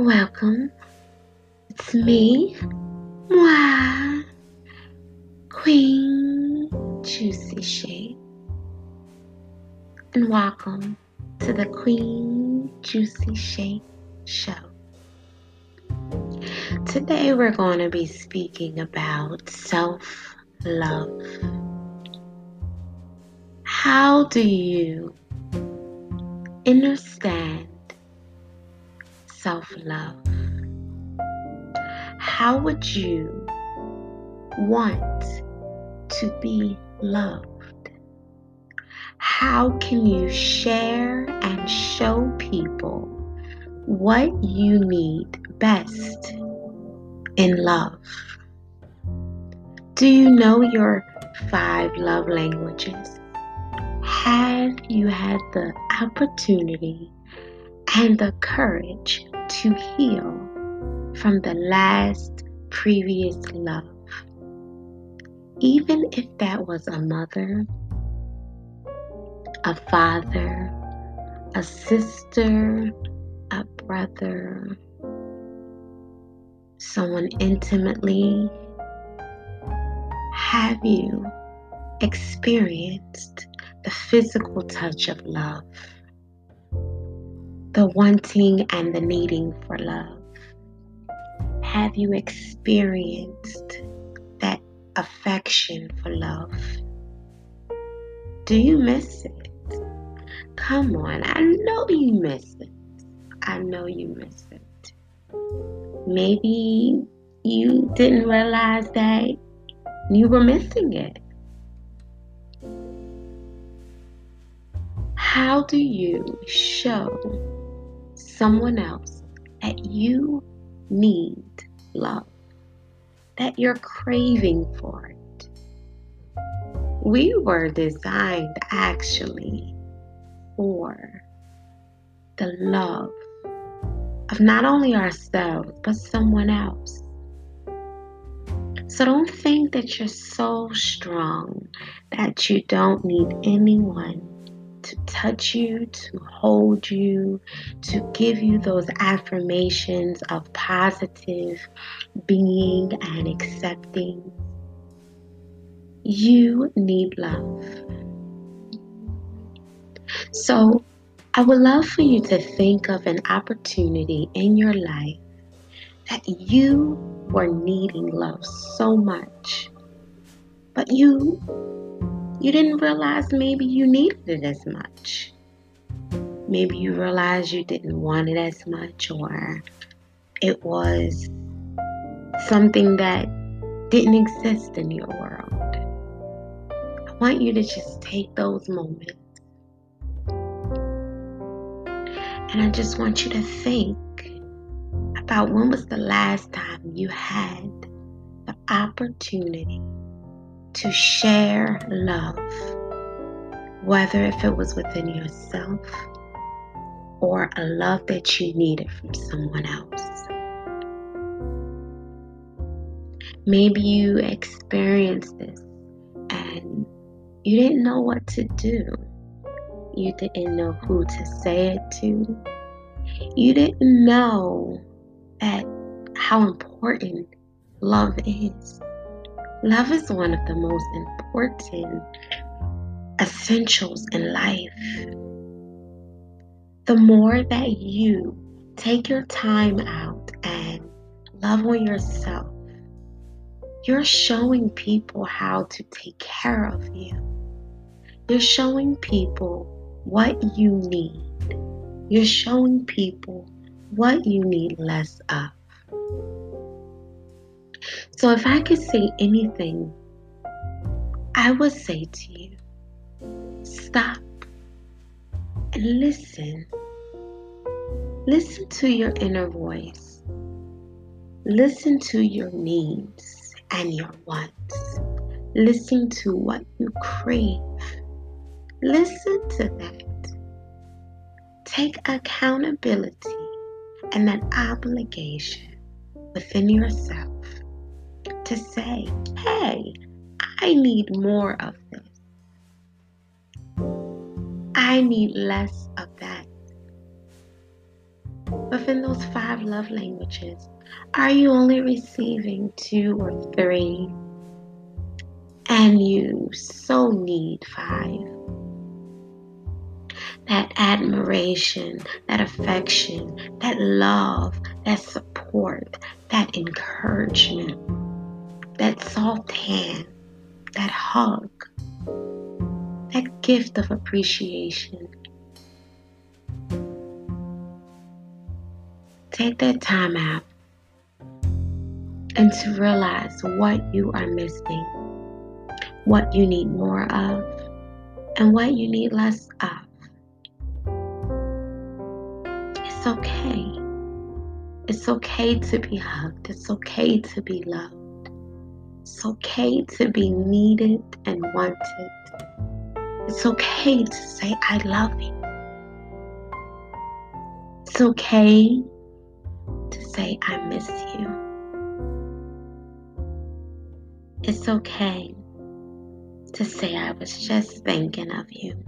Welcome. It's me, moi, Queen Juicy Shade. And welcome to the Queen Juicy Shade Show. Today we're going to be speaking about self love. How do you understand self love? How would you want to be loved? How can you share and show people what you need best in love? Do you know your five love languages? Have you had the opportunity and the courage to heal from the last previous love? Even if that was a mother, a father, a sister, a brother, someone intimately? Have you experienced the physical touch of love? The wanting and the needing for love? Have you experienced that affection for love? Do you miss it? Come on, I know you miss it. I know you miss it. Maybe you didn't realize that you were missing it. How do you show someone else that you need love, that you're craving for it? We were designed actually for the love of not only ourselves, but someone else. So don't think that you're so strong that you don't need anyone to touch you, to hold you, to give you those affirmations of positive being and accepting. You need love. So, I would love for you to think of an opportunity in your life that you were needing love so much, but you you didn't realize maybe you needed it as much. Maybe you realized you didn't want it as much or it was something that didn't exist in your world. I want you to just take those moments And I just want you to think about when was the last time you had the opportunity to share love, whether if it was within yourself or a love that you needed from someone else. Maybe you experienced this and you didn't know what to do you didn't know who to say it to. You didn't know that how important love is. Love is one of the most important essentials in life. The more that you take your time out and love on yourself, you're showing people how to take care of you. You're showing people what you need. You're showing people what you need less of. So, if I could say anything, I would say to you stop and listen. Listen to your inner voice. Listen to your needs and your wants. Listen to what you crave. Listen to that. Take accountability and that obligation within yourself to say, hey, I need more of this. I need less of that. Within those five love languages, are you only receiving two or three? And you so need five. That admiration, that affection, that love, that support, that encouragement, that soft hand, that hug, that gift of appreciation. Take that time out and to realize what you are missing, what you need more of, and what you need less of. It's okay. It's okay to be hugged. It's okay to be loved. It's okay to be needed and wanted. It's okay to say, I love you. It's okay to say, I miss you. It's okay to say, I was just thinking of you.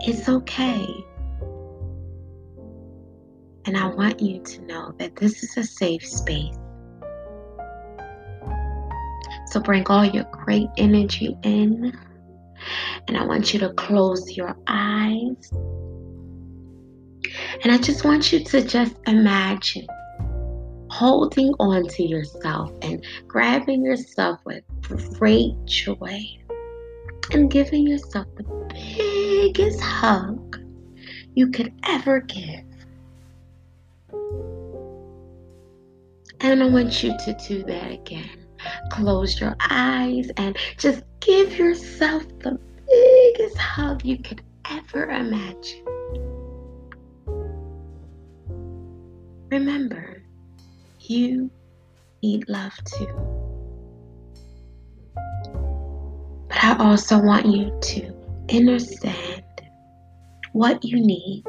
It's okay. And I want you to know that this is a safe space. So bring all your great energy in. And I want you to close your eyes. And I just want you to just imagine holding on to yourself and grabbing yourself with great joy and giving yourself the biggest hug you could ever give. And I want you to do that again. Close your eyes and just give yourself the biggest hug you could ever imagine. Remember, you need love too. But I also want you to understand what you need,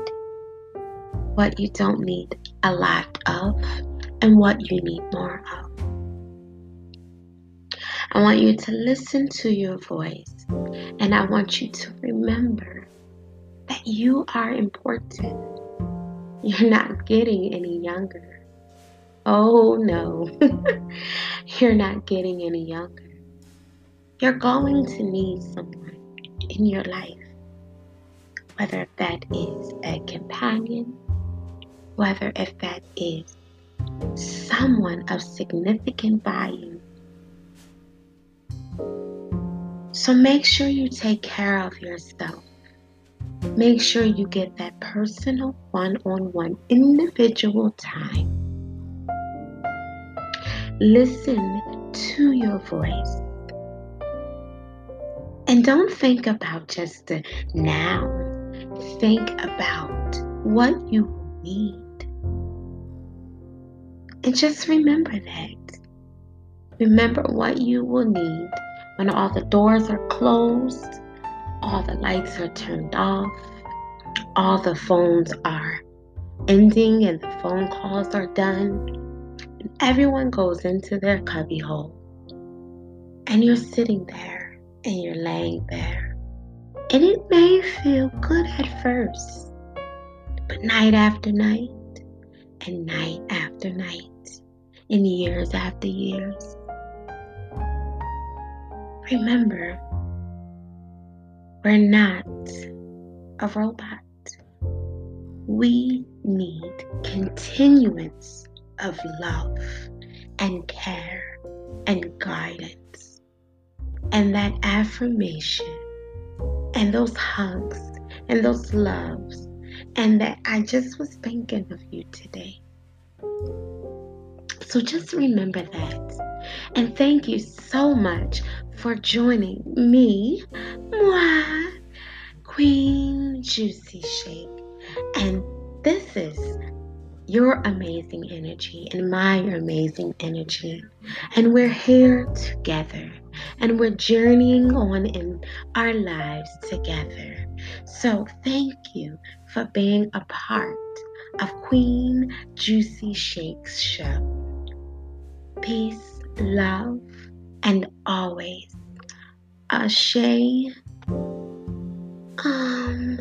what you don't need a lot of, and what you need more of. I want you to listen to your voice, and I want you to remember that you are important. You're not getting any younger. Oh no, you're not getting any younger. You're going to need someone in your life, whether that is a companion, whether if that is someone of significant value. So make sure you take care of yourself. Make sure you get that personal one on one individual time Listen to your voice. And don't think about just the now. Think about what you need. And just remember that. Remember what you will need when all the doors are closed, all the lights are turned off, all the phones are ending, and the phone calls are done and everyone goes into their cubbyhole, and you're sitting there and you're laying there. And it may feel good at first, but night after night, and night after night, and years after years, remember, we're not a robot. We need continuance of love and care and guidance. And that affirmation and those hugs and those loves, and that I just was thinking of you today. So just remember that. And thank you so much for joining me, moi, Queen Juicy Shake. And this is your amazing energy and my amazing energy. And we're here together and we're journeying on in our lives together. So thank you for being a part of Queen Juicy Shakes show. Peace, love, and always. Ashe. Um.